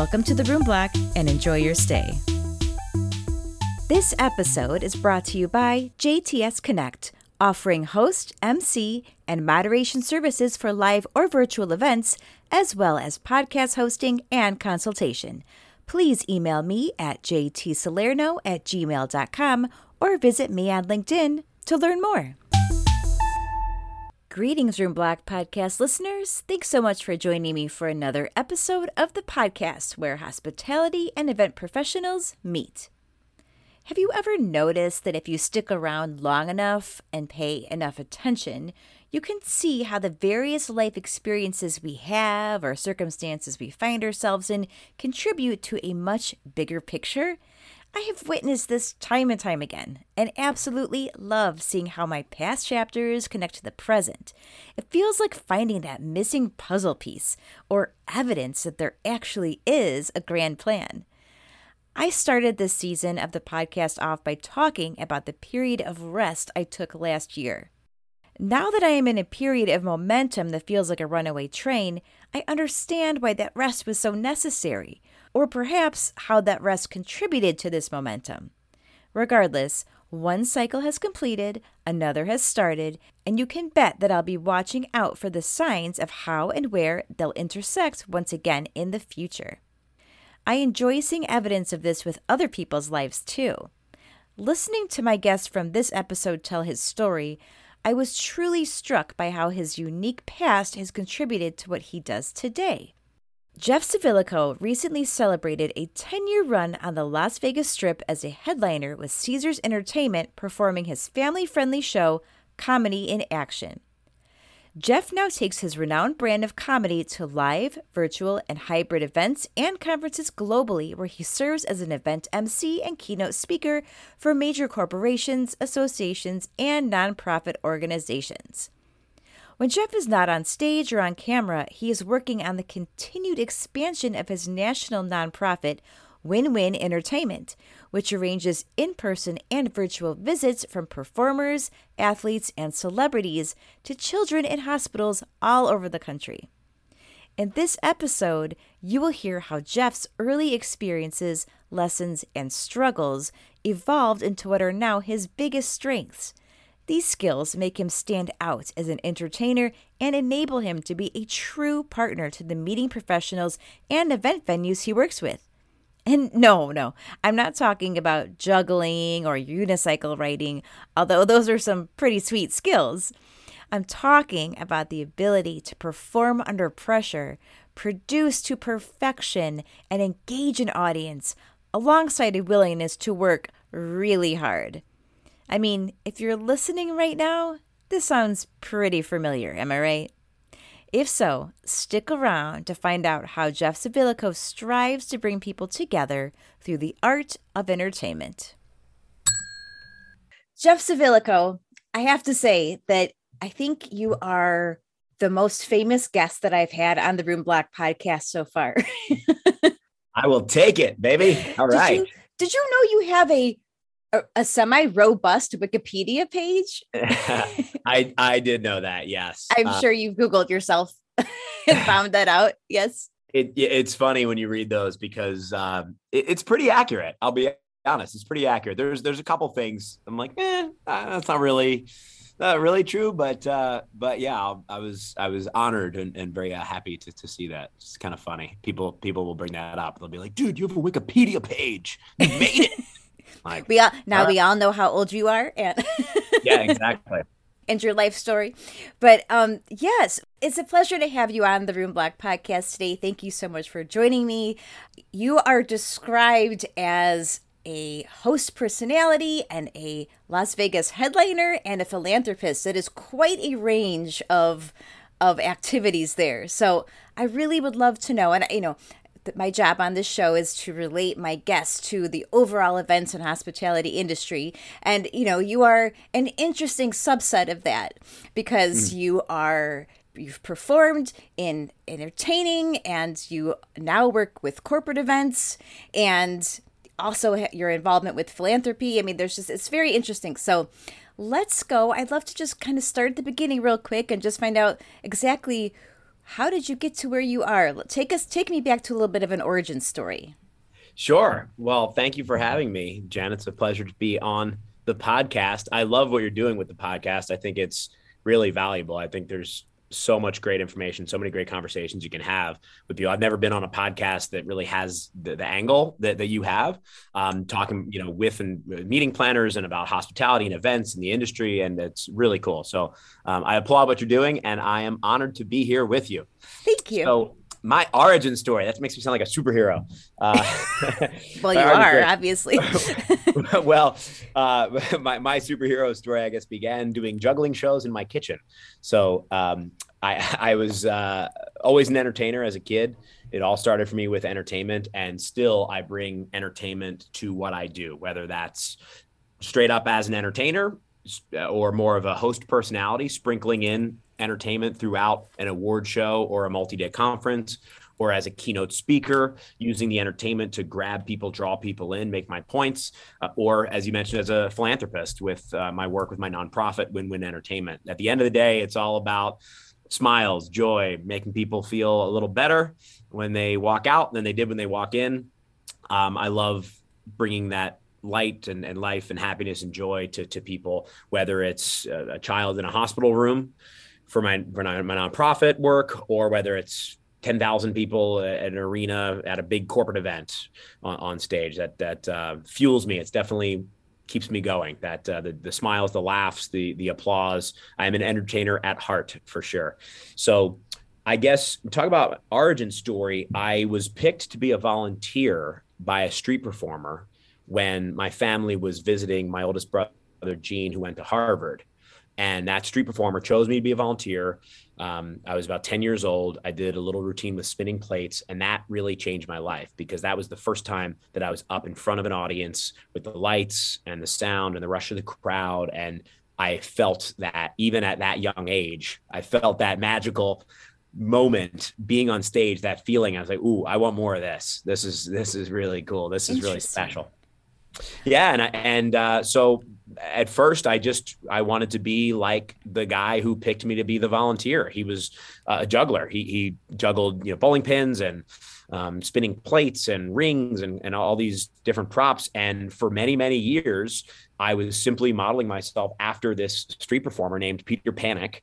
Welcome to the Room Block and enjoy your stay. This episode is brought to you by JTS Connect, offering host, MC, and moderation services for live or virtual events, as well as podcast hosting and consultation. Please email me at jtsalerno at gmail.com or visit me on LinkedIn to learn more. Greetings, Room Block podcast listeners. Thanks so much for joining me for another episode of the podcast where hospitality and event professionals meet. Have you ever noticed that if you stick around long enough and pay enough attention, you can see how the various life experiences we have or circumstances we find ourselves in contribute to a much bigger picture? I have witnessed this time and time again, and absolutely love seeing how my past chapters connect to the present. It feels like finding that missing puzzle piece, or evidence that there actually is a grand plan. I started this season of the podcast off by talking about the period of rest I took last year. Now that I am in a period of momentum that feels like a runaway train, I understand why that rest was so necessary or perhaps how that rest contributed to this momentum. Regardless, one cycle has completed, another has started, and you can bet that I'll be watching out for the signs of how and where they'll intersect once again in the future. I enjoy seeing evidence of this with other people's lives too. Listening to my guest from this episode tell his story, I was truly struck by how his unique past has contributed to what he does today. Jeff Civillico recently celebrated a 10 year run on the Las Vegas Strip as a headliner with Caesars Entertainment performing his family friendly show, Comedy in Action. Jeff now takes his renowned brand of comedy to live, virtual, and hybrid events and conferences globally, where he serves as an event MC and keynote speaker for major corporations, associations, and nonprofit organizations. When Jeff is not on stage or on camera, he is working on the continued expansion of his national nonprofit, Win Win Entertainment, which arranges in person and virtual visits from performers, athletes, and celebrities to children in hospitals all over the country. In this episode, you will hear how Jeff's early experiences, lessons, and struggles evolved into what are now his biggest strengths these skills make him stand out as an entertainer and enable him to be a true partner to the meeting professionals and event venues he works with. And no, no, I'm not talking about juggling or unicycle riding, although those are some pretty sweet skills. I'm talking about the ability to perform under pressure, produce to perfection, and engage an audience, alongside a willingness to work really hard. I mean, if you're listening right now, this sounds pretty familiar, am I right? If so, stick around to find out how Jeff Civillico strives to bring people together through the art of entertainment. Jeff Civillico, I have to say that I think you are the most famous guest that I've had on the Room Block podcast so far. I will take it, baby. All right. Did you, did you know you have a a, a semi-robust Wikipedia page. I I did know that. Yes, I'm uh, sure you've Googled yourself and found that out. Yes. It, it's funny when you read those because um, it, it's pretty accurate. I'll be honest; it's pretty accurate. There's there's a couple things I'm like, eh, uh, that's not really not really true, but uh, but yeah, I was I was honored and, and very uh, happy to, to see that. It's kind of funny. People people will bring that up. They'll be like, "Dude, you have a Wikipedia page. You made it." We all now we all know how old you are and Yeah, exactly. and your life story. But um yes, it's a pleasure to have you on the Room Block podcast today. Thank you so much for joining me. You are described as a host personality and a Las Vegas headliner and a philanthropist. That is quite a range of of activities there. So I really would love to know, and you know, my job on this show is to relate my guests to the overall events and hospitality industry. And, you know, you are an interesting subset of that because mm. you are you've performed in entertaining and you now work with corporate events and also your involvement with philanthropy. I mean, there's just, it's very interesting. So let's go. I'd love to just kind of start at the beginning real quick and just find out exactly how did you get to where you are? Take us, take me back to a little bit of an origin story. Sure. Well, thank you for having me, Jen. It's a pleasure to be on the podcast. I love what you're doing with the podcast. I think it's really valuable. I think there's so much great information, so many great conversations you can have with you. I've never been on a podcast that really has the, the angle that, that you have, um, talking, you know, with and uh, meeting planners and about hospitality and events in the industry. And it's really cool. So um, I applaud what you're doing and I am honored to be here with you. Thank you. So my origin story. That makes me sound like a superhero. Uh, well, you are obviously. well, uh, my my superhero story, I guess, began doing juggling shows in my kitchen. So um, I I was uh, always an entertainer as a kid. It all started for me with entertainment, and still I bring entertainment to what I do, whether that's straight up as an entertainer or more of a host personality, sprinkling in entertainment throughout an award show or a multi-day conference or as a keynote speaker using the entertainment to grab people draw people in make my points uh, or as you mentioned as a philanthropist with uh, my work with my nonprofit win-win entertainment. At the end of the day it's all about smiles joy making people feel a little better when they walk out than they did when they walk in. Um, i love bringing that light and, and life and happiness and joy to, to people whether it's a, a child in a hospital room for my for my, nonprofit work or whether it's 10,000 people at an arena at a big corporate event on, on stage that that uh, fuels me. It's definitely keeps me going. That uh, the, the smiles the laughs the the applause. I'm an entertainer at heart for sure. So i guess talk about origin story. I was picked to be a volunteer by a street performer when my family was visiting my oldest brother gene who went to harvard and that street performer chose me to be a volunteer. Um, I was about 10 years old. I did a little routine with spinning plates, and that really changed my life because that was the first time that I was up in front of an audience with the lights and the sound and the rush of the crowd. And I felt that even at that young age, I felt that magical moment being on stage, that feeling. I was like, ooh, I want more of this. This is this is really cool. This is really special. Yeah, and I, and uh, so at first I just I wanted to be like the guy who picked me to be the volunteer. He was uh, a juggler. He he juggled you know bowling pins and um, spinning plates and rings and and all these different props. And for many many years, I was simply modeling myself after this street performer named Peter Panic.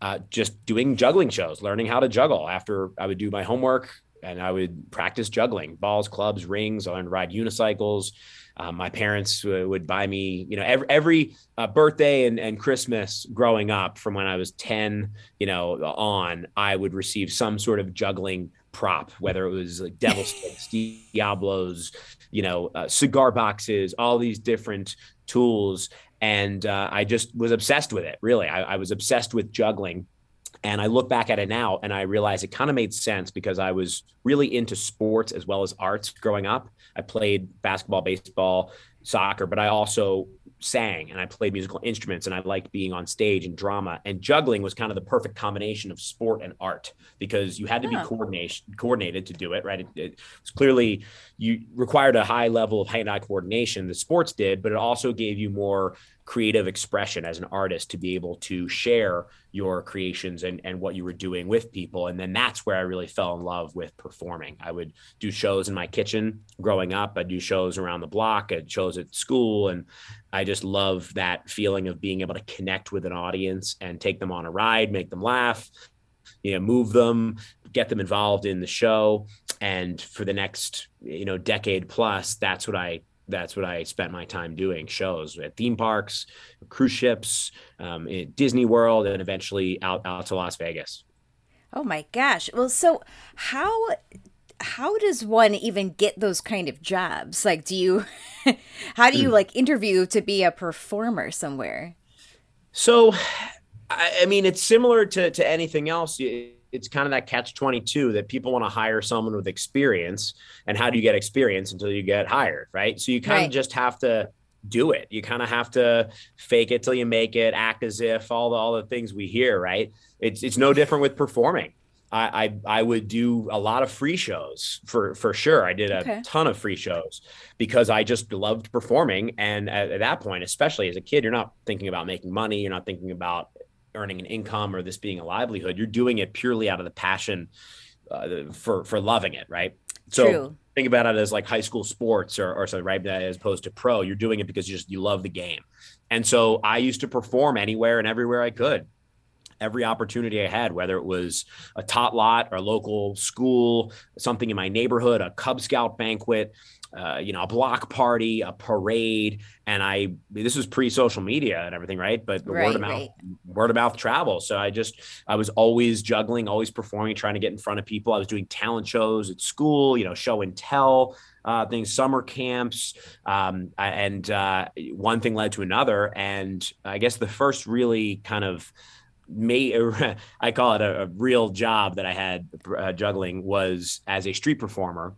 Uh, just doing juggling shows, learning how to juggle. After I would do my homework and I would practice juggling, balls, clubs, rings. I learned to ride unicycles. Um, my parents would buy me, you know, every every uh, birthday and, and Christmas growing up from when I was 10, you know, on, I would receive some sort of juggling prop, whether it was like devil sticks, Diablos, you know, uh, cigar boxes, all these different tools. And uh, I just was obsessed with it, really. I, I was obsessed with juggling. And I look back at it now and I realize it kind of made sense because I was really into sports as well as arts growing up. I played basketball, baseball, soccer, but I also sang and I played musical instruments and I liked being on stage and drama. And juggling was kind of the perfect combination of sport and art because you had to be coordination coordinated to do it, right? It, it was clearly you required a high level of hand-eye coordination. The sports did, but it also gave you more creative expression as an artist to be able to share your creations and, and what you were doing with people. And then that's where I really fell in love with performing. I would do shows in my kitchen growing up. I'd do shows around the block. I'd shows at school. And I just love that feeling of being able to connect with an audience and take them on a ride, make them laugh, you know, move them, get them involved in the show. And for the next, you know, decade plus, that's what I that's what I spent my time doing shows at theme parks, cruise ships, um, Disney World, and eventually out out to Las Vegas. Oh my gosh! Well, so how how does one even get those kind of jobs? Like, do you how do you hmm. like interview to be a performer somewhere? So, I, I mean, it's similar to to anything else. You, it's kind of that catch 22 that people want to hire someone with experience and how do you get experience until you get hired right so you kind right. of just have to do it you kind of have to fake it till you make it act as if all the all the things we hear right it's it's no different with performing I, I, I would do a lot of free shows for for sure. I did a okay. ton of free shows because I just loved performing. And at, at, that point, especially as a kid, you're not thinking about making money. You're not thinking about earning an income or this being a livelihood. You're doing it purely out of the passion uh, for for loving it, right? So True. think about it as like high school sports or or something, right? As opposed to pro, you're doing it because you just you love the game. And so I used to perform anywhere and everywhere I could every opportunity I had, whether it was a tot lot or a local school, something in my neighborhood, a Cub Scout banquet, uh, you know, a block party, a parade, and I. This was pre-social media and everything, right? But right, word of mouth, right. word of mouth travel. So I just, I was always juggling, always performing, trying to get in front of people. I was doing talent shows at school, you know, show and tell. Uh, things, summer camps, um, and uh, one thing led to another. And I guess the first really kind of made I call it a, a, real job that I had uh, juggling was as a street performer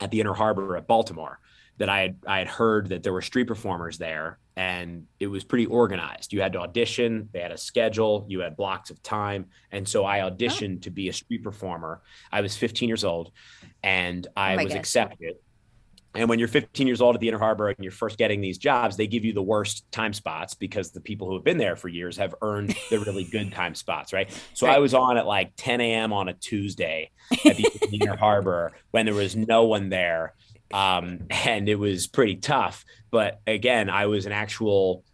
at the Inner Harbor at Baltimore. That I had I had heard that there were street performers there, and it was pretty organized. You had to audition. They had a schedule. You had blocks of time, and so I auditioned oh. to be a street performer. I was 15 years old, and I oh was gosh. accepted. And when you're 15 years old at the Inner Harbor and you're first getting these jobs, they give you the worst time spots because the people who have been there for years have earned the really good time spots, right? So right. I was on at like 10 a.m. on a Tuesday at the Inner Harbor when there was no one there. Um, and it was pretty tough. But again, I was an actual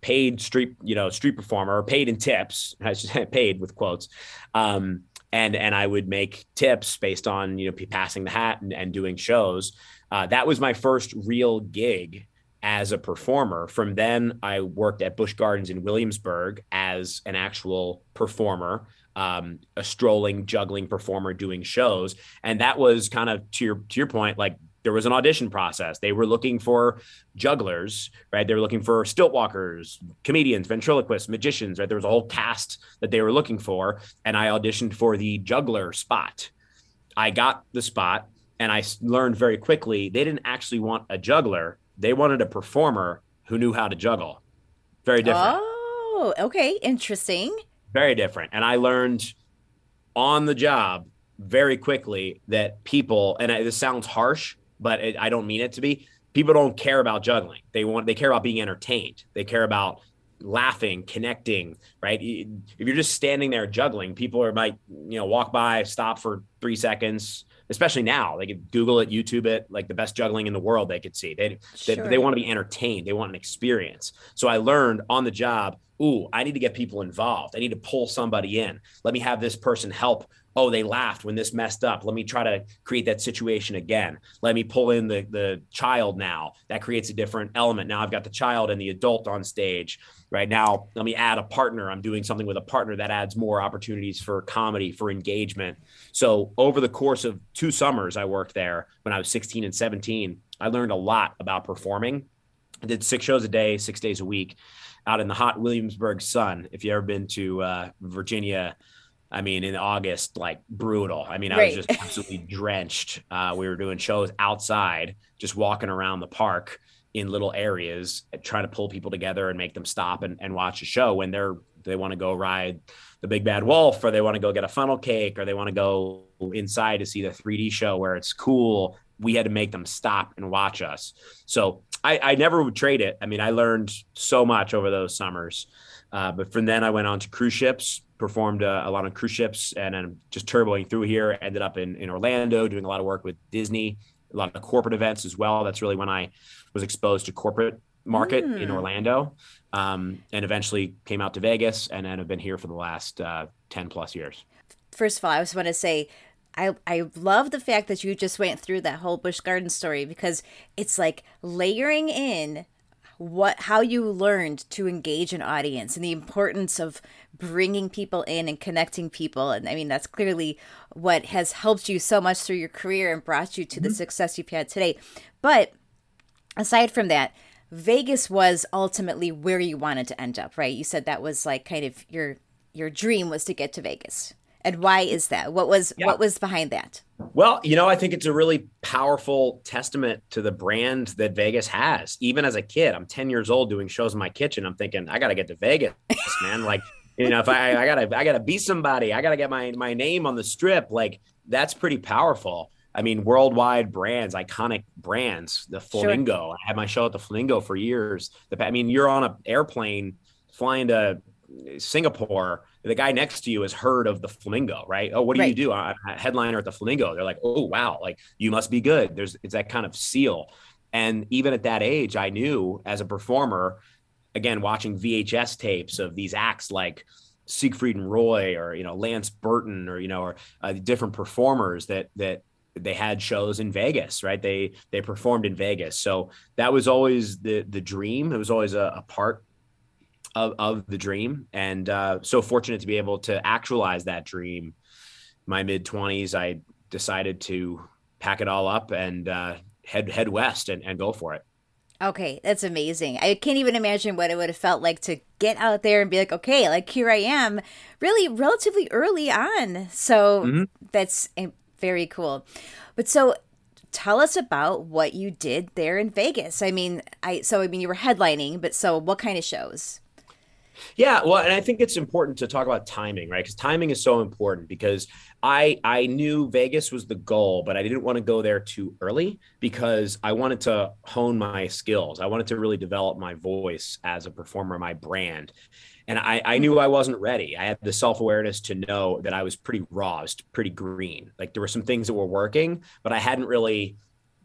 paid street, you know, street performer, paid in tips, I should say paid with quotes. Um, and and I would make tips based on you know passing the hat and, and doing shows. Uh, that was my first real gig as a performer. From then, I worked at Busch Gardens in Williamsburg as an actual performer, um, a strolling, juggling performer doing shows, and that was kind of to your to your point, like there was an audition process. They were looking for jugglers, right? They were looking for stilt walkers, comedians, ventriloquists, magicians, right? There was a whole cast that they were looking for. And I auditioned for the juggler spot. I got the spot and I learned very quickly they didn't actually want a juggler. They wanted a performer who knew how to juggle. Very different. Oh, okay. Interesting. Very different. And I learned on the job very quickly that people, and this sounds harsh, but it, I don't mean it to be. People don't care about juggling. They want, they care about being entertained. They care about laughing, connecting, right? If you're just standing there juggling, people are might, you know, walk by, stop for three seconds, especially now they could google it youtube it like the best juggling in the world they could see they sure. they, they want to be entertained they want an experience so i learned on the job ooh i need to get people involved i need to pull somebody in let me have this person help oh they laughed when this messed up. Let me try to create that situation again. Let me pull in the the child now. That creates a different element. Now i've got the child and the adult on stage right? Now let me add a partner. I'm doing something with a partner that adds more opportunities for comedy for engagement. So over the course of two summers i worked there when i was 16 and 17 i learned a lot about performing. I did six shows a day six days a week out in the hot williamsburg sun. If you ever been to uh, virginia I mean, in August, like brutal. I mean, I right. was just absolutely drenched. Uh, we were doing shows outside, just walking around the park in little areas trying to pull people together and make them stop and, and watch a show when they're they want to go ride the big bad wolf or they want to go get a funnel cake or they want to go inside to see the 3d show where it's cool we had to make them stop and watch us so i, I never would trade it i mean i learned so much over those summers uh, but from then i went on to cruise ships performed uh, a lot on cruise ships and then just turboing through here ended up in, in orlando doing a lot of work with disney a lot of corporate events as well. That's really when I was exposed to corporate market mm. in Orlando, um, and eventually came out to Vegas, and then have been here for the last uh, ten plus years. First of all, I just want to say. I, I love the fact that you just went through that whole Busch Garden story because it's like layering in what how you learned to engage an audience and the importance of bringing people in and connecting people and i mean that's clearly what has helped you so much through your career and brought you to mm-hmm. the success you've had today but aside from that vegas was ultimately where you wanted to end up right you said that was like kind of your your dream was to get to vegas And why is that? What was yeah. what was behind that? Well, you know, I think it's a really powerful testament to the brand that Vegas has. Even as a kid, I'm 10 years old doing shows in my kitchen. I'm thinking, I got to get to Vegas, man. Like, you know, if I, I gotta, I gotta be somebody, I gotta get my, my name on the strip. Like that's pretty powerful. I mean, worldwide brands, iconic brands, the Flamingo. Sure. I had my show at the Flamingo for years. The, I mean, you're on an airplane flying to Singapore. The guy next to you has heard of the Flamingo, right? Oh, what do right. you do? I'm a headliner at the Flamingo. They're like, oh, wow, like you must be good. There's it's that kind of seal. And even at that age, I knew as a performer, again, watching VHS tapes of these acts like Siegfried and Roy or you know Lance Burton or you know or uh, different performers that that they had shows in Vegas, right? They they performed in Vegas, so that was always the the dream. It was always a, a part of of the dream, and uh, so fortunate to be able to actualize that dream. My mid twenties, I decided to pack it all up and uh, head head west and, and go for it. Okay, that's amazing. I can't even imagine what it would have felt like to get out there and be like, okay, like here I am, really relatively early on. So mm-hmm. that's eh, very cool. But so tell us about what you did there in Vegas. I mean, I so I mean you were headlining, but so what kind of shows? Yeah, well, and I think it's important to talk about timing, right? Because timing is so important because I I knew Vegas was the goal, but I didn't want to go there too early because I wanted to hone my skills. I wanted to really develop my voice as a performer, my brand. And I, I knew I wasn't ready. I had the self awareness to know that I was pretty raw, I was pretty green. Like there were some things that were working, but I hadn't really,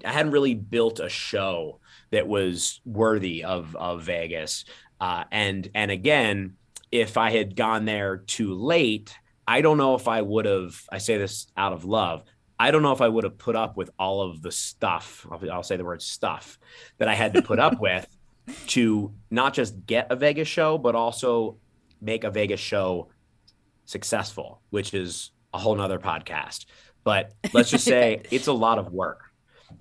I hadn't really built a show that was worthy of of Vegas. Uh, and and again, if I had gone there too late, I don't know if I would have. I say this out of love. I don't know if I would have put up with all of the stuff. I'll, I'll say the word stuff that I had to put up with to not just get a Vegas show, but also make a Vegas show successful, which is a whole nother podcast. But let's just say it's a lot of work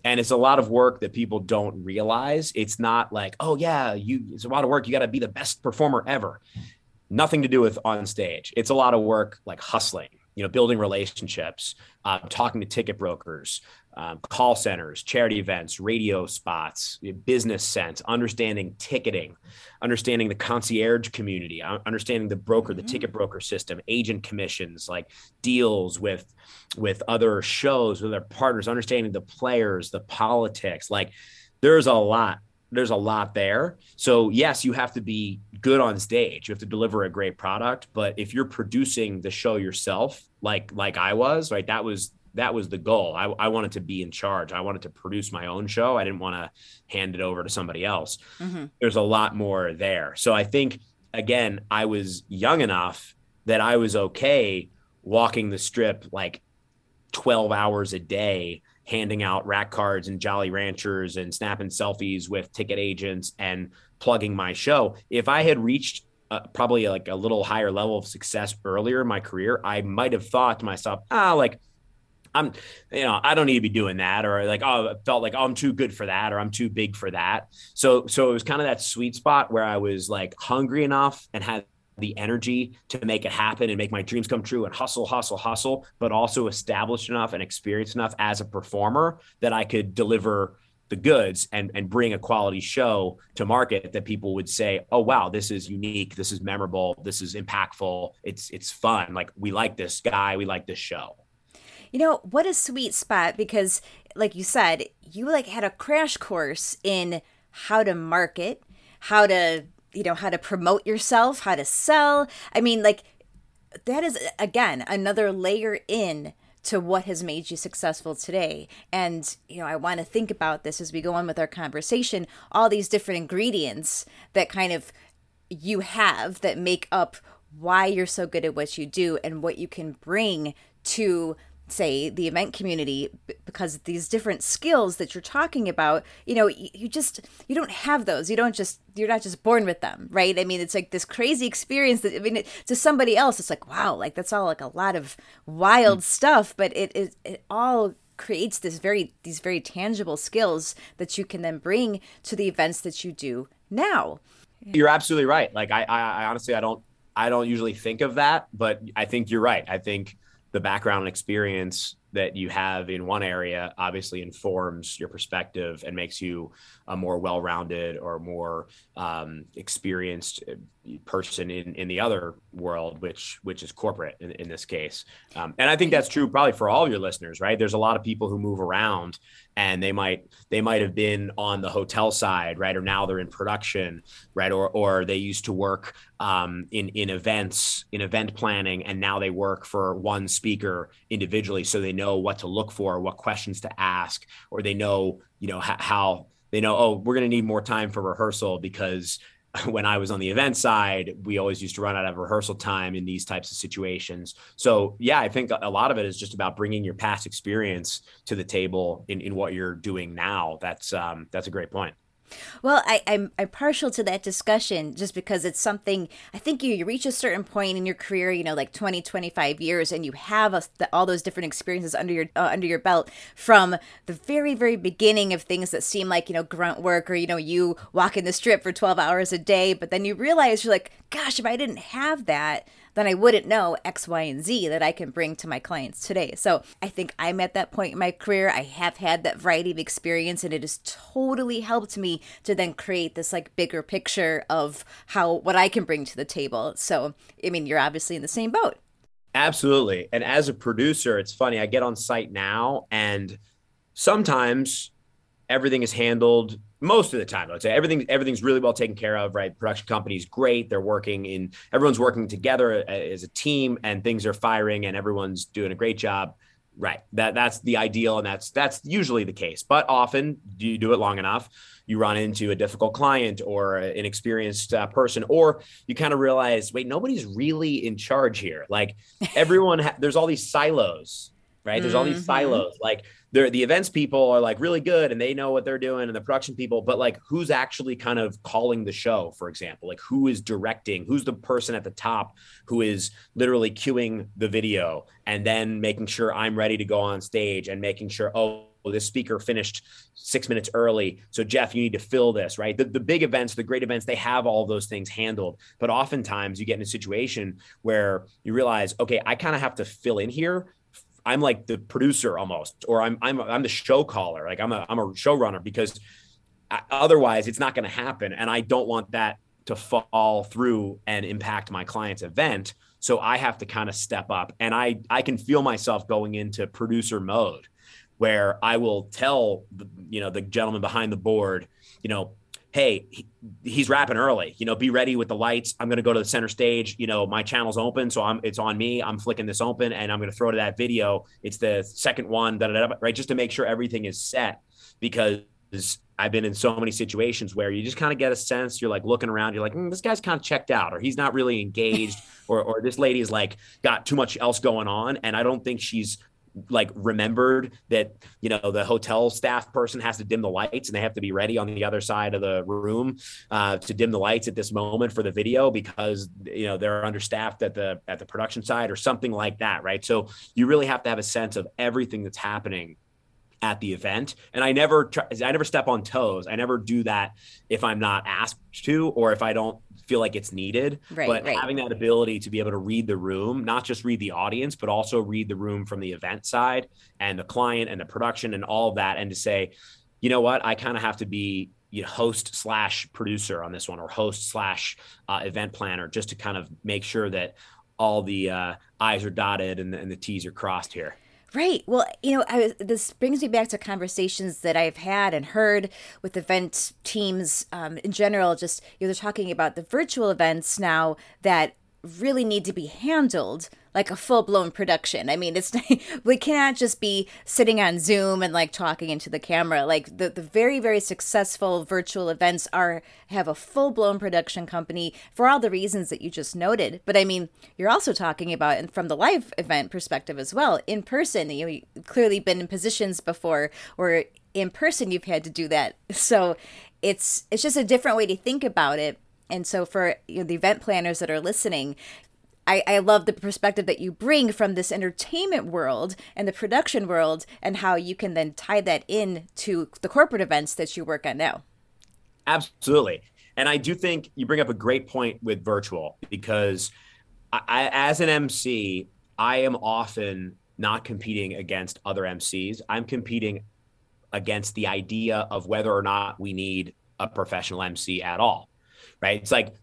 and it's a lot of work that people don't realize. It's not like oh yeah you it's a lot of work. You got to be the best performer ever. Nothing to do with on stage. It's a lot of work like hustling you know building relationships uh, talking to ticket brokers um, call centers charity events radio spots business sense understanding ticketing understanding the concierge community understanding the broker the mm-hmm. ticket broker system agent commissions like deals with with other shows with their partners understanding the players the politics like there's a lot there's a lot there. So yes, you have to be good on stage. You have to deliver a great product. But if you're producing the show yourself, like like I was, right, that was that was the goal. I, I wanted to be in charge. I wanted to produce my own show. I didn't want to hand it over to somebody else. Mm-hmm. There's a lot more there. So I think again, I was young enough that I was okay walking the strip like 12 hours a day handing out rack cards and Jolly Ranchers and snapping selfies with ticket agents and plugging my show. If I had reached uh, probably like a little higher level of success earlier in my career, I might have thought to myself, ah, like I'm, you know, I don't need to be doing that, or like, oh, I felt like, oh, I'm too good for that, or I'm too big for that. So, so it was kind of that sweet spot where I was like hungry enough and had the energy to make it happen and make my dreams come true and hustle, hustle, hustle, but also established enough and experienced enough as a performer that I could deliver the goods and and bring a quality show to market that people would say, "Oh wow, this is unique, this is memorable, this is impactful, it's it's fun. Like we like this guy, we like this show." You know, what a sweet spot because like you said, you like had a crash course in how to market, how to you know how to promote yourself how to sell. I mean like that is again another layer in to what has made you successful today. And you know i want to think about this as we go on with our conversation all these different ingredients that kind of you have that make up why you're so good at what you do and what you can bring to say the event community because these different skills that you're talking about you know you, you, just you don't have those. You don't just you're not just born with them right? I mean it's like this crazy experience that i mean it, to somebody else it's like wow like that's all like a lot of wild mm. stuff but it is it it all creates this very these very tangible skills that you can then bring to the events that you do now. You're absolutely right. Like i i, I honestly i don't i don't usually think of that but i think you're right. I think the background experience that you have in one area obviously informs your perspective and makes you a more well-rounded or more um, experienced person in, in the other world, which which is corporate in, in this case. Um, and I think that's true probably for all your listeners, right? There's a lot of people who move around and they might they might have been on the hotel side, right? Or now they're in production, right? Or or they used to work um, in in events, in event planning, and now they work for one speaker individually, so they know what to look for, what questions to ask, or they know you know how they know, oh, we're going to need more time for rehearsal because when I was on the event side, we always used to run out of rehearsal time in these types of situations. So, yeah, I think a lot of it is just about bringing your past experience to the table in, in what you're doing now. That's um, that's a great point. Well, I, I'm I'm partial to that discussion just because it's something I think you, you reach a certain point in your career, you know, like 20, 25 years, and you have a, the, all those different experiences under your uh, under your belt from the very very beginning of things that seem like you know grunt work or you know you walk in the strip for 12 hours a day, but then you realize you're like, gosh, if I didn't have that then I wouldn't know X, Y, and Z that I can bring to my clients today. So I think I'm at that point in my career. I have had that variety of experience, and it has totally helped me to then create this like bigger picture of how what I can bring to the table. So, I mean, you're obviously in the same boat. Absolutely. And as a producer, it's funny, I get on site now and sometimes everything is handled most of the time. I'd say everything everything's really well taken care of. Right, production company's great. They're working in everyone's working together as a team, and things are firing, and everyone's doing a great job. Right, that that's the ideal, and that's that's usually the case. But often, you do it long enough, you run into a difficult client or an experienced uh, person, or you kind of realize, wait, nobody's really in charge here. Like everyone, ha- there's all these silos right? There's all these mm-hmm. silos. Like they're the events people are like really good and they know what they're doing, and the production people, but like who's actually kind of calling the show, for example? Like who is directing? Who's the person at the top who is literally cueing the video and then making sure I'm ready to go on stage and making sure, oh, this speaker finished six minutes early. So, Jeff, you need to fill this, right? The, the big events, the great events, they have all those things handled. But oftentimes you get in a situation where you realize, okay, I kind of have to fill in here I'm like the producer almost, or I'm I'm I'm the show caller. Like I'm a I'm a showrunner because otherwise it's not going to happen, and I don't want that to fall through and impact my client's event. So I have to kind of step up, and I I can feel myself going into producer mode, where I will tell the, you know the gentleman behind the board, you know, hey, he, he's wrapping early. You know, be ready with the lights. I'm going to go to the center stage. You know, my channel's open, so I'm it's on me. I'm flicking this open, and I'm going to throw to that video. It's the second one, da, da, da, right? Just to make sure everything is set because. I've been in so many situations where you just kind of get a sense. You're like looking around. You're like, mm, this guy's kind of checked out, or he's not really engaged, or or this lady's like got too much else going on, and I don't think she's like remembered that you know the hotel staff person has to dim the lights and they have to be ready on the other side of the room uh, to dim the lights at this moment for the video because you know they're understaffed at the at the production side or something like that right? So you really have to have a sense of everything that's happening at the event. And i never try, i never step on toes. I never do that if i'm not asked to or if i don't feel like it's needed right, but right. having that ability to be able to read the room not just read the audience but also read the room from the event side and the client and the production and all of that and to say you know what i kind of have to be you know, host slash producer on this one or host slash uh, event planner just to kind of make sure that all the uh, i's are dotted and, and the t's are crossed here Right. Well, you know, I, this brings me back to conversations that I've had and heard with event teams um, in general. Just you know, they're talking about the virtual events now that really need to be handled like a full blown production. I mean, it's we cannot just be sitting on Zoom and like talking into the camera. Like the the very very successful virtual events are have a full blown production company for all the reasons that you just noted. But I mean, you're also talking about and from the live event perspective as well. In person, you know, you've clearly been in positions before where in person you've had to do that. So it's it's just a different way to think about it. And so for you know, the event planners that are listening, I, I love the perspective that you bring from this entertainment world and the production world and how you can then tie that in to the corporate events that you work on now. Absolutely. And I do think you bring up a great point with virtual because I, as an MC, I am often not competing against other MCs. I'm competing against the idea of whether or not we need a professional MC at all. Right? It's like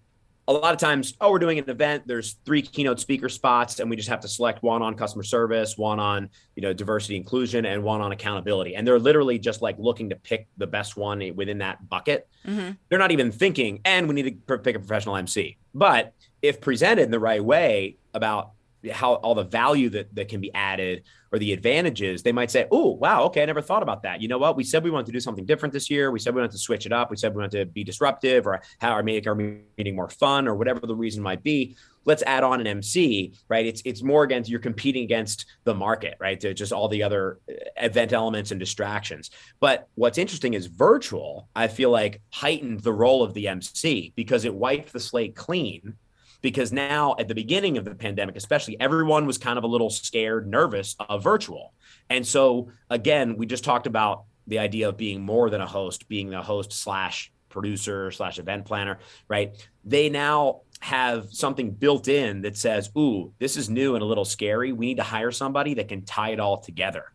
a lot of times, oh, we're doing an event. There's three keynote speaker spots, and we just have to select one on customer service, one on you know diversity inclusion, and one on accountability. And they're literally just like looking to pick the best one within that bucket. Mm-hmm. They're not even thinking, and we need to pick a professional MC. But if presented in the right way about how all the value that, that can be added or the advantages, they might say, Oh, wow, okay, I never thought about that. You know what? We said we wanted to do something different this year. We said we wanted to switch it up. We said we wanted to be disruptive or how our make our meeting more fun or whatever the reason might be. Let's add on an MC, right? It's it's more against you're competing against the market, right? To just all the other uh, event elements and distractions. But what's interesting is virtual, I feel like heightened the role of the MC because it wiped the slate clean because now at the beginning of the pandemic, especially, everyone was kind of a little scared, nervous of virtual. And so, again, we just talked about the idea of being more than a host, being the host slash producer slash event planner, right? They now have something built in that says, Ooh, this is new and a little scary. We need to hire somebody that can tie it all together.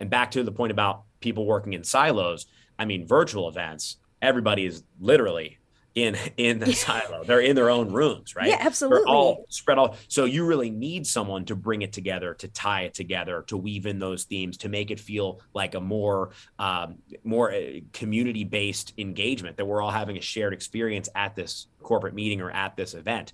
And back to the point about people working in silos, I mean, virtual events, everybody is literally in in the silo. They're in their own rooms, right? Yeah, absolutely. They're all spread all. So you really need someone to bring it together, to tie it together, to weave in those themes, to make it feel like a more um, more uh, community based engagement that we're all having a shared experience at this corporate meeting or at this event.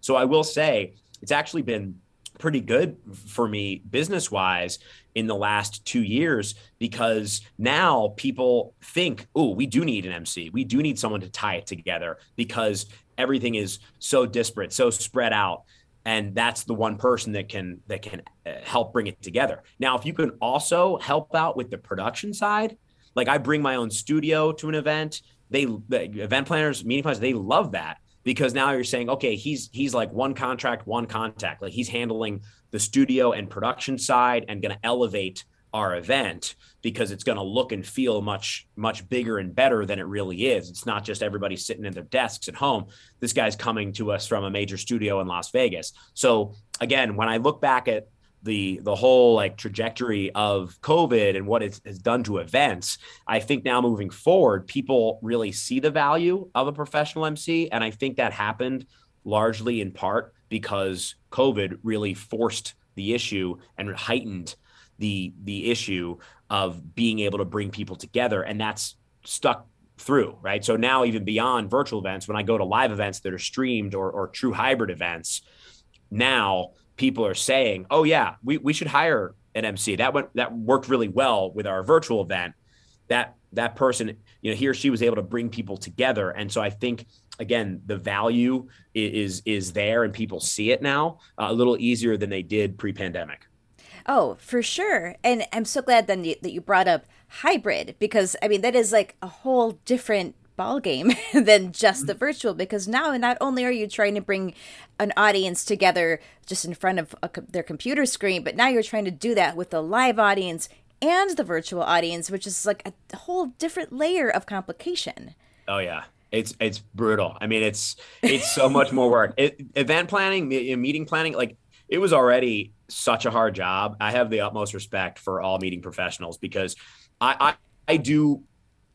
So I will say it's actually been pretty good for me business wise in the last two years because now people think, oh, we do need an MC. We do need someone to tie it together because everything is so disparate, so spread out. And that's the one person that can that can uh, help bring it together. Now, if you can also help out with the production side, like I bring my own studio to an event, they the event planners, meeting planners, they love that because now you're saying, okay, he's he's like one contract, one contact. Like he's handling the studio and production side and going to elevate our event because it's going to look and feel much much bigger and better than it really is. It's not just everybody sitting in their desks at home. This guy's coming to us from a major studio in Las Vegas. So again, when I look back at the the whole like trajectory of COVID and what it has done to events, I think now moving forward, people really see the value of a professional MC, and I think that happened largely in part because COVID really forced the issue and heightened the the issue of being able to bring people together, and that's stuck through right. So now even beyond virtual events, when I go to live events that are streamed or or true hybrid events, now people are saying, "Oh yeah, we we should hire an MC." That went that worked really well with our virtual event. That that person, you know, he or she was able to bring people together, and so I think again the value is is there, and people see it now uh, a little easier than they did pre-pandemic. Oh, for sure. And I'm so glad then that you brought up hybrid because I mean that is like a whole different ball game than just the mm-hmm. virtual because now not only are you trying to bring an audience together just in front of a, their computer screen but now you're trying to do that with the live audience and the virtual audience which is like a whole different layer of complication. Oh yeah. It's it's brutal. I mean it's it's so much more work. It, event planning meeting planning like it was already such a hard job. I have the utmost respect for all meeting professionals because i i, I do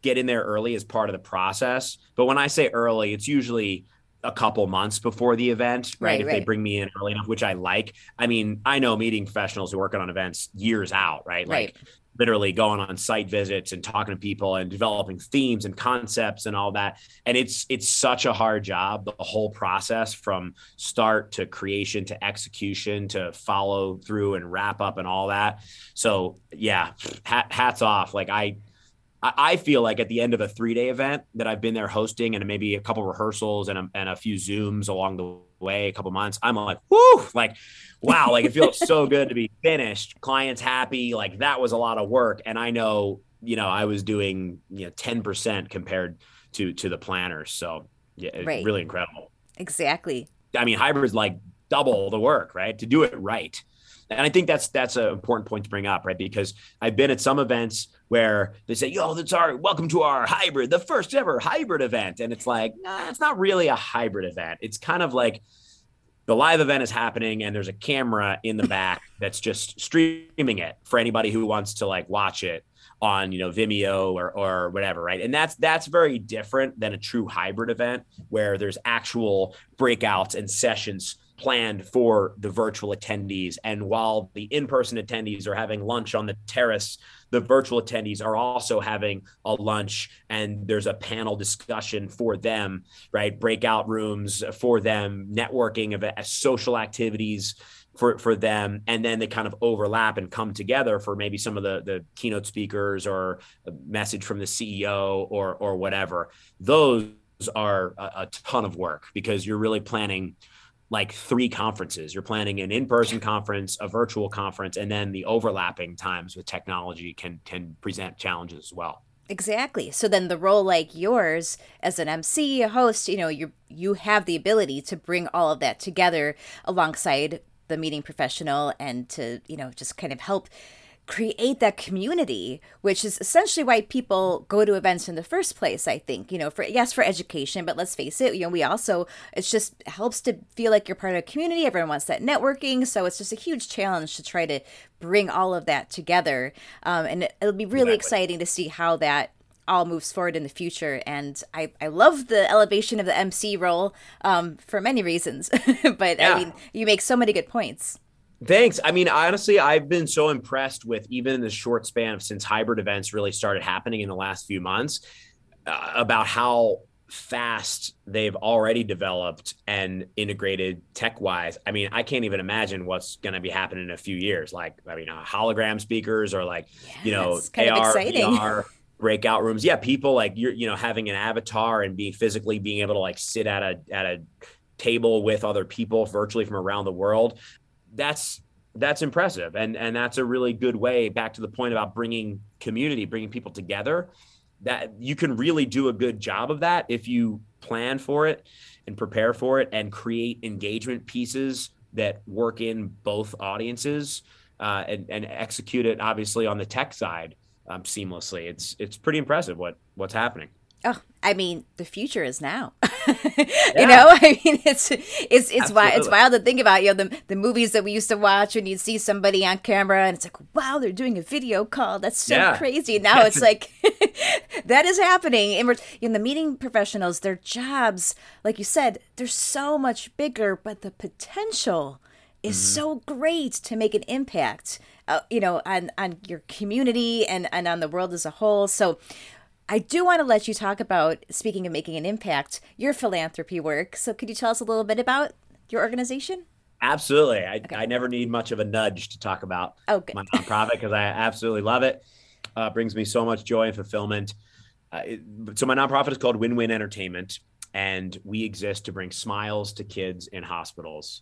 get in there early as part of the process. But when I say early, it's usually a couple months before the event, right? right if right. they bring me in early enough, which I like. I mean, I know meeting professionals who work on events years out, right? Like right. literally going on site visits and talking to people and developing themes and concepts and all that. And it's it's such a hard job, the whole process from start to creation to execution to follow through and wrap up and all that. So yeah, hats off. Like I I feel like at the end of a three day event that I've been there hosting and maybe a couple rehearsals and a, and a few Zooms along the way, a couple months, I'm like, whoo, like, wow, like it feels so good to be finished. Clients happy. Like that was a lot of work. And I know, you know, I was doing, you know, 10% compared to, to the planners. So yeah, right. really incredible. Exactly. I mean, hybrid's like double the work, right? To do it right. And I think that's that's an important point to bring up, right? Because I've been at some events where they say, "Yo, that's our welcome to our hybrid, the first ever hybrid event," and it's like, nah, it's not really a hybrid event. It's kind of like the live event is happening and there's a camera in the back that's just streaming it for anybody who wants to like watch it on you know Vimeo or or whatever, right? And that's that's very different than a true hybrid event where there's actual breakouts and sessions planned for the virtual attendees. And while the in-person attendees are having lunch on the terrace, the virtual attendees are also having a lunch and there's a panel discussion for them, right? Breakout rooms for them, networking of uh, social activities for for them and then they kind of overlap and come together for maybe some of the the keynote speakers or a message from the CEO or or whatever those are a, a ton of work because you're really planning like three conferences. You're planning an in-person conference, a virtual conference, and then the overlapping times with technology can can present challenges as well. Exactly. So then the role like yours as an MC, a host, you know, you you have the ability to bring all of that together alongside the meeting professional and to, you know, just kind of help create that community which is essentially why people go to events in the first place i think you know for yes for education but let's face it you know we also it's just helps to feel like you're part of a community everyone wants that networking so it's just a huge challenge to try to bring all of that together um, and it'll be really exactly. exciting to see how that all moves forward in the future. And I, I love the elevation of the MC role um, for many reasons. but yeah. I mean, you make so many good points. Thanks. I mean, honestly, I've been so impressed with even in the short span of since hybrid events really started happening in the last few months uh, about how fast they've already developed and integrated tech wise. I mean, I can't even imagine what's going to be happening in a few years. Like, I mean, uh, hologram speakers or like, yes, you know, AR, VR, breakout rooms. Yeah, people like you're, you know, having an avatar and being physically being able to like sit at a at a table with other people virtually from around the world. That's that's impressive, and and that's a really good way. Back to the point about bringing community, bringing people together. That you can really do a good job of that if you plan for it and prepare for it and create engagement pieces that work in both audiences uh, and, and execute it obviously on the tech side um, seamlessly. It's it's pretty impressive what what's happening. Oh, I mean, the future is now. you know, I mean, it's it's it's wild. It's wild to think about. You know, the the movies that we used to watch, and you'd see somebody on camera, and it's like, wow, they're doing a video call. That's so yeah. crazy. And now it's like that is happening. And we're in the meeting professionals. Their jobs, like you said, they're so much bigger, but the potential is mm-hmm. so great to make an impact uh, you know on on your community and and on the world as a whole so I do want to let you talk about, speaking of making an impact, your philanthropy work. So, could you tell us a little bit about your organization? Absolutely. I, okay. I never need much of a nudge to talk about oh, my nonprofit because I absolutely love it. Uh, brings me so much joy and fulfillment. Uh, it, so, my nonprofit is called Win Win Entertainment, and we exist to bring smiles to kids in hospitals.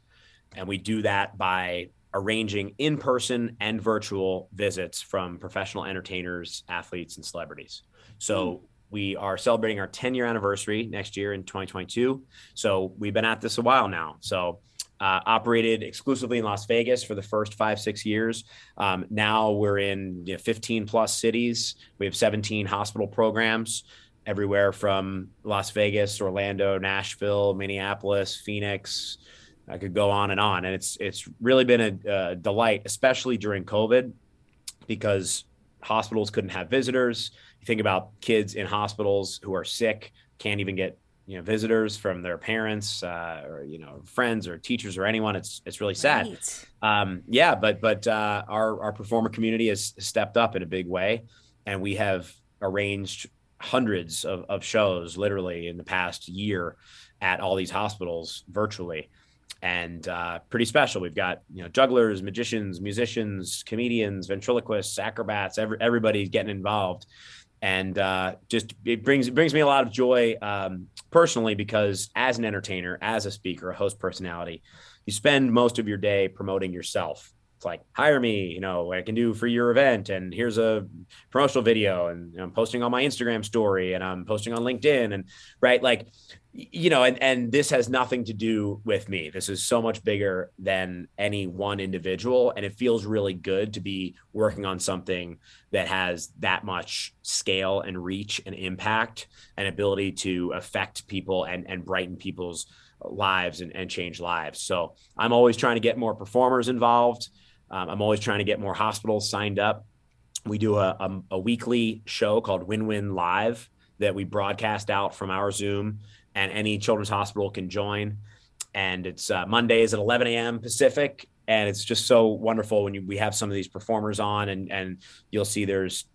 And we do that by arranging in person and virtual visits from professional entertainers, athletes, and celebrities. So mm. we are celebrating our 10 year anniversary next year in 2022. So we've been at this a while now. So uh, operated exclusively in Las Vegas for the first five, six years. Um, now we're in you know, 15 plus cities. We have 17 hospital programs everywhere from Las Vegas, Orlando, Nashville, Minneapolis, Phoenix, I could go on and on, and it's it's really been a, a delight, especially during COVID, because hospitals couldn't have visitors. You think about kids in hospitals who are sick, can't even get you know visitors from their parents uh, or you know friends or teachers or anyone. It's it's really sad. Right. Um, yeah, but but uh, our our performer community has stepped up in a big way, and we have arranged hundreds of, of shows literally in the past year at all these hospitals virtually and uh, pretty special. We've got you know jugglers, magicians, musicians, comedians, ventriloquists, acrobats. Every, everybody's getting involved, and uh, just it brings it brings me a lot of joy um, personally because as an entertainer, as a speaker, a host personality, you spend most of your day promoting yourself. It's like hire me, you know, what I can do for your event, and here's a promotional video, and I'm posting on my Instagram story, and I'm posting on LinkedIn, and right, like you know, and, and this has nothing to do with me. This is so much bigger than any one individual. And it feels really good to be working on something that has that much scale and reach and impact and ability to affect people and, and brighten people's lives and, and change lives. So I'm always trying to get more performers involved. Um, I'm always trying to get more hospitals signed up. We do a, a, a weekly show called Win Win Live that we broadcast out from our Zoom and any children's hospital can join. And it's uh, Mondays at 11 a.m. Pacific. And it's just so wonderful when you, we have some of these performers on and, and you'll see there's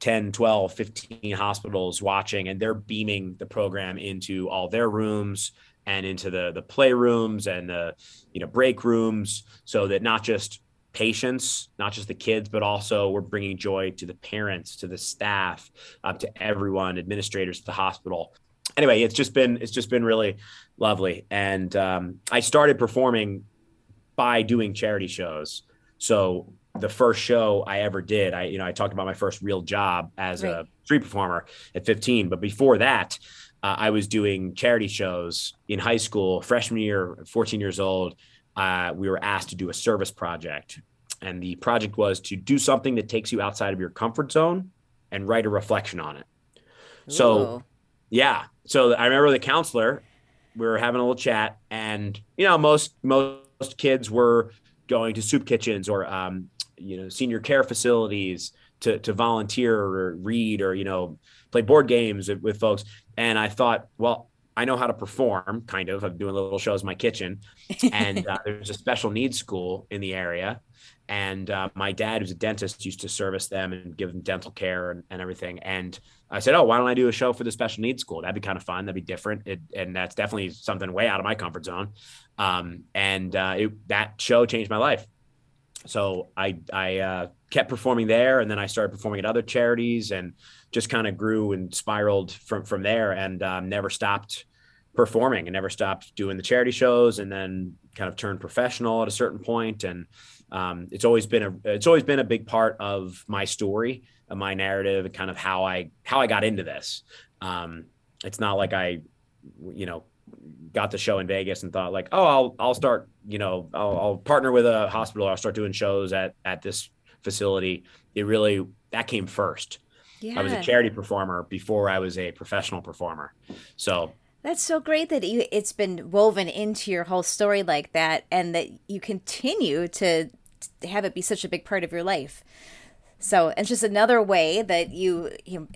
10, 12, 15 hospitals watching and they're beaming the program into all their rooms and into the, the playrooms and the, you know, break rooms so that not just patients, not just the kids, but also we're bringing joy to the parents, to the staff, to everyone, administrators at the hospital anyway, it's just been it's just been really lovely. And um, I started performing by doing charity shows. So the first show I ever did, I you know I talked about my first real job as right. a street performer at 15, but before that, uh, I was doing charity shows in high school, freshman year, 14 years old. Uh, we were asked to do a service project, and the project was to do something that takes you outside of your comfort zone and write a reflection on it. Ooh. So yeah. So I remember the counselor, we were having a little chat, and you know, most most kids were going to soup kitchens or um, you know, senior care facilities to to volunteer or read or you know, play board games with folks. And I thought, well, I know how to perform, kind of. I'm doing little shows in my kitchen, and uh, there's a special needs school in the area, and uh, my dad, who's a dentist, used to service them and give them dental care and, and everything. And I said, "Oh, why don't I do a show for the special needs school? That'd be kind of fun. That'd be different. It, and that's definitely something way out of my comfort zone." Um, and uh, it, that show changed my life. So I I uh, kept performing there, and then I started performing at other charities, and just kind of grew and spiraled from from there, and um, never stopped performing and never stopped doing the charity shows, and then kind of turned professional at a certain point, and um, it's always been a it's always been a big part of my story, of my narrative, and kind of how I how I got into this. Um, it's not like I, you know, got the show in Vegas and thought like, oh, I'll I'll start, you know, I'll, I'll partner with a hospital. I'll start doing shows at at this facility. It really that came first. Yeah. I was a charity performer before I was a professional performer. So that's so great that you, it's been woven into your whole story like that, and that you continue to have it be such a big part of your life. So it's just another way that you you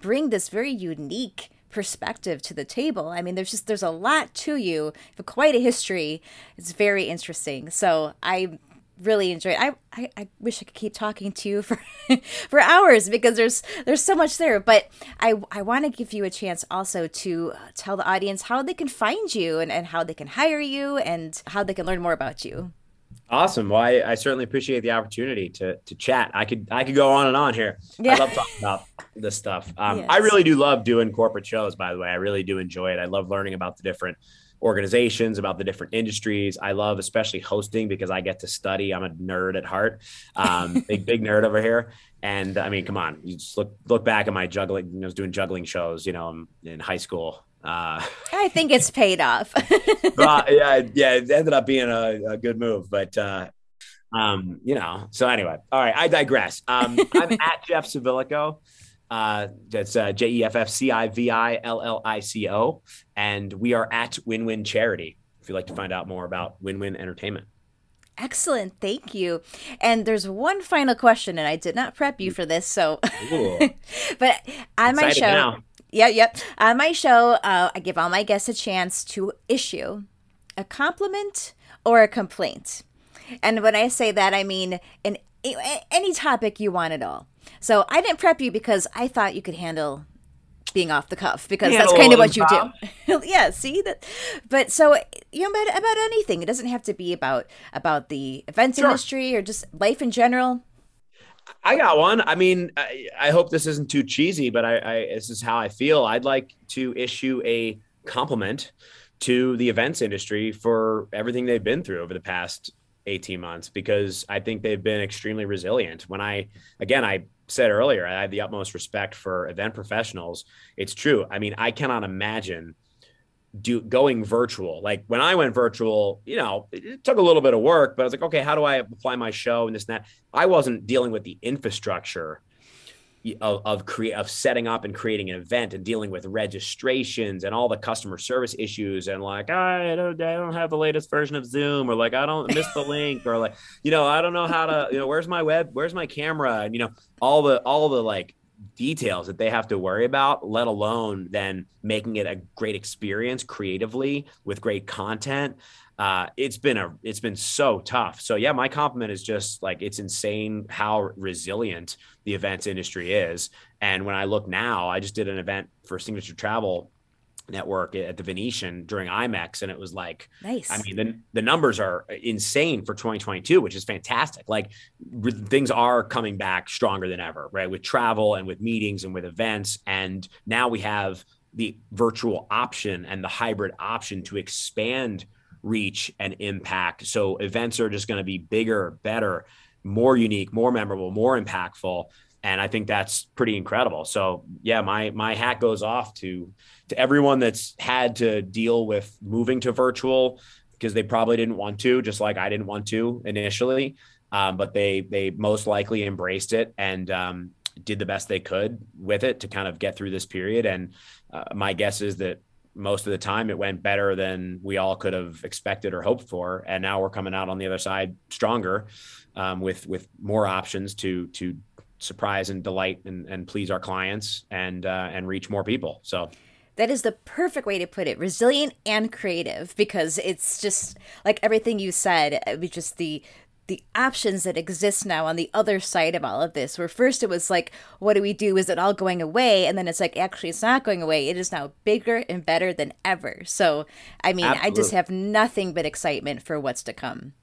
bring this very unique perspective to the table. I mean, there's just there's a lot to you, quite a history. It's very interesting. So I really enjoyed. I, I I wish I could keep talking to you for for hours because there's there's so much there. But I I want to give you a chance also to tell the audience how they can find you and, and how they can hire you and how they can learn more about you. Awesome. Well, I, I, certainly appreciate the opportunity to to chat. I could I could go on and on here. Yeah. I love talking about this stuff. Um, yes. I really do love doing corporate shows. By the way, I really do enjoy it. I love learning about the different organizations, about the different industries. I love especially hosting because I get to study. I'm a nerd at heart, um, big big nerd over here. And I mean, come on, you just look look back at my juggling. You know, I was doing juggling shows. You know, in high school. Uh, I think it's paid off. uh, yeah, yeah, it ended up being a, a good move, but uh, um, you know. So anyway, all right, I digress. Um, I'm at Jeff Civillico. Uh, that's uh, J E F F C I V I L L I C O, and we are at Win Win Charity. If you'd like to find out more about Win Win Entertainment. Excellent, thank you. And there's one final question, and I did not prep you for this, so. but on my show, now. Yep, yep. On my show, uh, I give all my guests a chance to issue a compliment or a complaint. And when I say that, I mean in any topic you want at all. So I didn't prep you because I thought you could handle being off the cuff because that's kind of what you do. yeah, see that. But so you know about, about anything. It doesn't have to be about about the events sure. industry or just life in general. I got one. I mean, I, I hope this isn't too cheesy, but I, I, this is how I feel. I'd like to issue a compliment to the events industry for everything they've been through over the past 18 months because I think they've been extremely resilient. When I, again, I said earlier, I have the utmost respect for event professionals. It's true. I mean, I cannot imagine do going virtual. Like when I went virtual, you know, it took a little bit of work, but I was like, okay, how do I apply my show and this and that? I wasn't dealing with the infrastructure of of, create of setting up and creating an event and dealing with registrations and all the customer service issues and like I don't I don't have the latest version of Zoom or like I don't miss the link or like you know I don't know how to you know where's my web where's my camera and you know all the all the like details that they have to worry about let alone then making it a great experience creatively with great content uh, it's been a it's been so tough. So yeah, my compliment is just like it's insane how resilient the events industry is. And when I look now, I just did an event for Signature Travel Network at the Venetian during IMEX, and it was like, nice. I mean, the the numbers are insane for 2022, which is fantastic. Like re- things are coming back stronger than ever, right? With travel and with meetings and with events, and now we have the virtual option and the hybrid option to expand reach and impact. So events are just going to be bigger, better, more unique, more memorable, more impactful. And I think that's pretty incredible. So yeah, my my hat goes off to to everyone that's had to deal with moving to virtual because they probably didn't want to, just like I didn't want to initially. Um, but they they most likely embraced it and um, did the best they could with it to kind of get through this period. And uh, my guess is that most of the time it went better than we all could have expected or hoped for and now we're coming out on the other side stronger um, with with more options to to surprise and delight and, and please our clients and uh, and reach more people. So that is the perfect way to put it resilient and creative because it's just like everything you said it was just the the options that exist now on the other side of all of this where first it was like what do we do? Is it all going away? And then it's like actually it's not going away. It is now bigger and better than ever. So i mean Absolutely. i just have nothing but excitement for what's to come.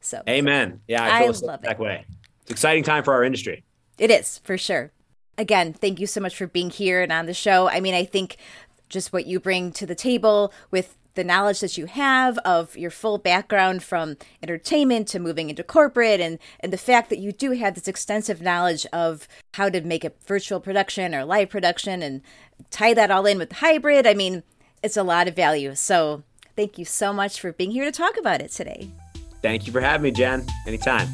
So amen. Yeah i, I love that it. way. It's exciting time for our industry it is for sure. Again thank you so much for being here and on the show. I mean i think just what you bring to the table with the knowledge that you have of your full background from entertainment to moving into corporate and and the fact that you do have this extensive knowledge of how to make a virtual production or live production and tie that all in with hybrid i mean it's a lot of value. So thank you so much for being here to talk about it today. Thank you for having me jen. Anytime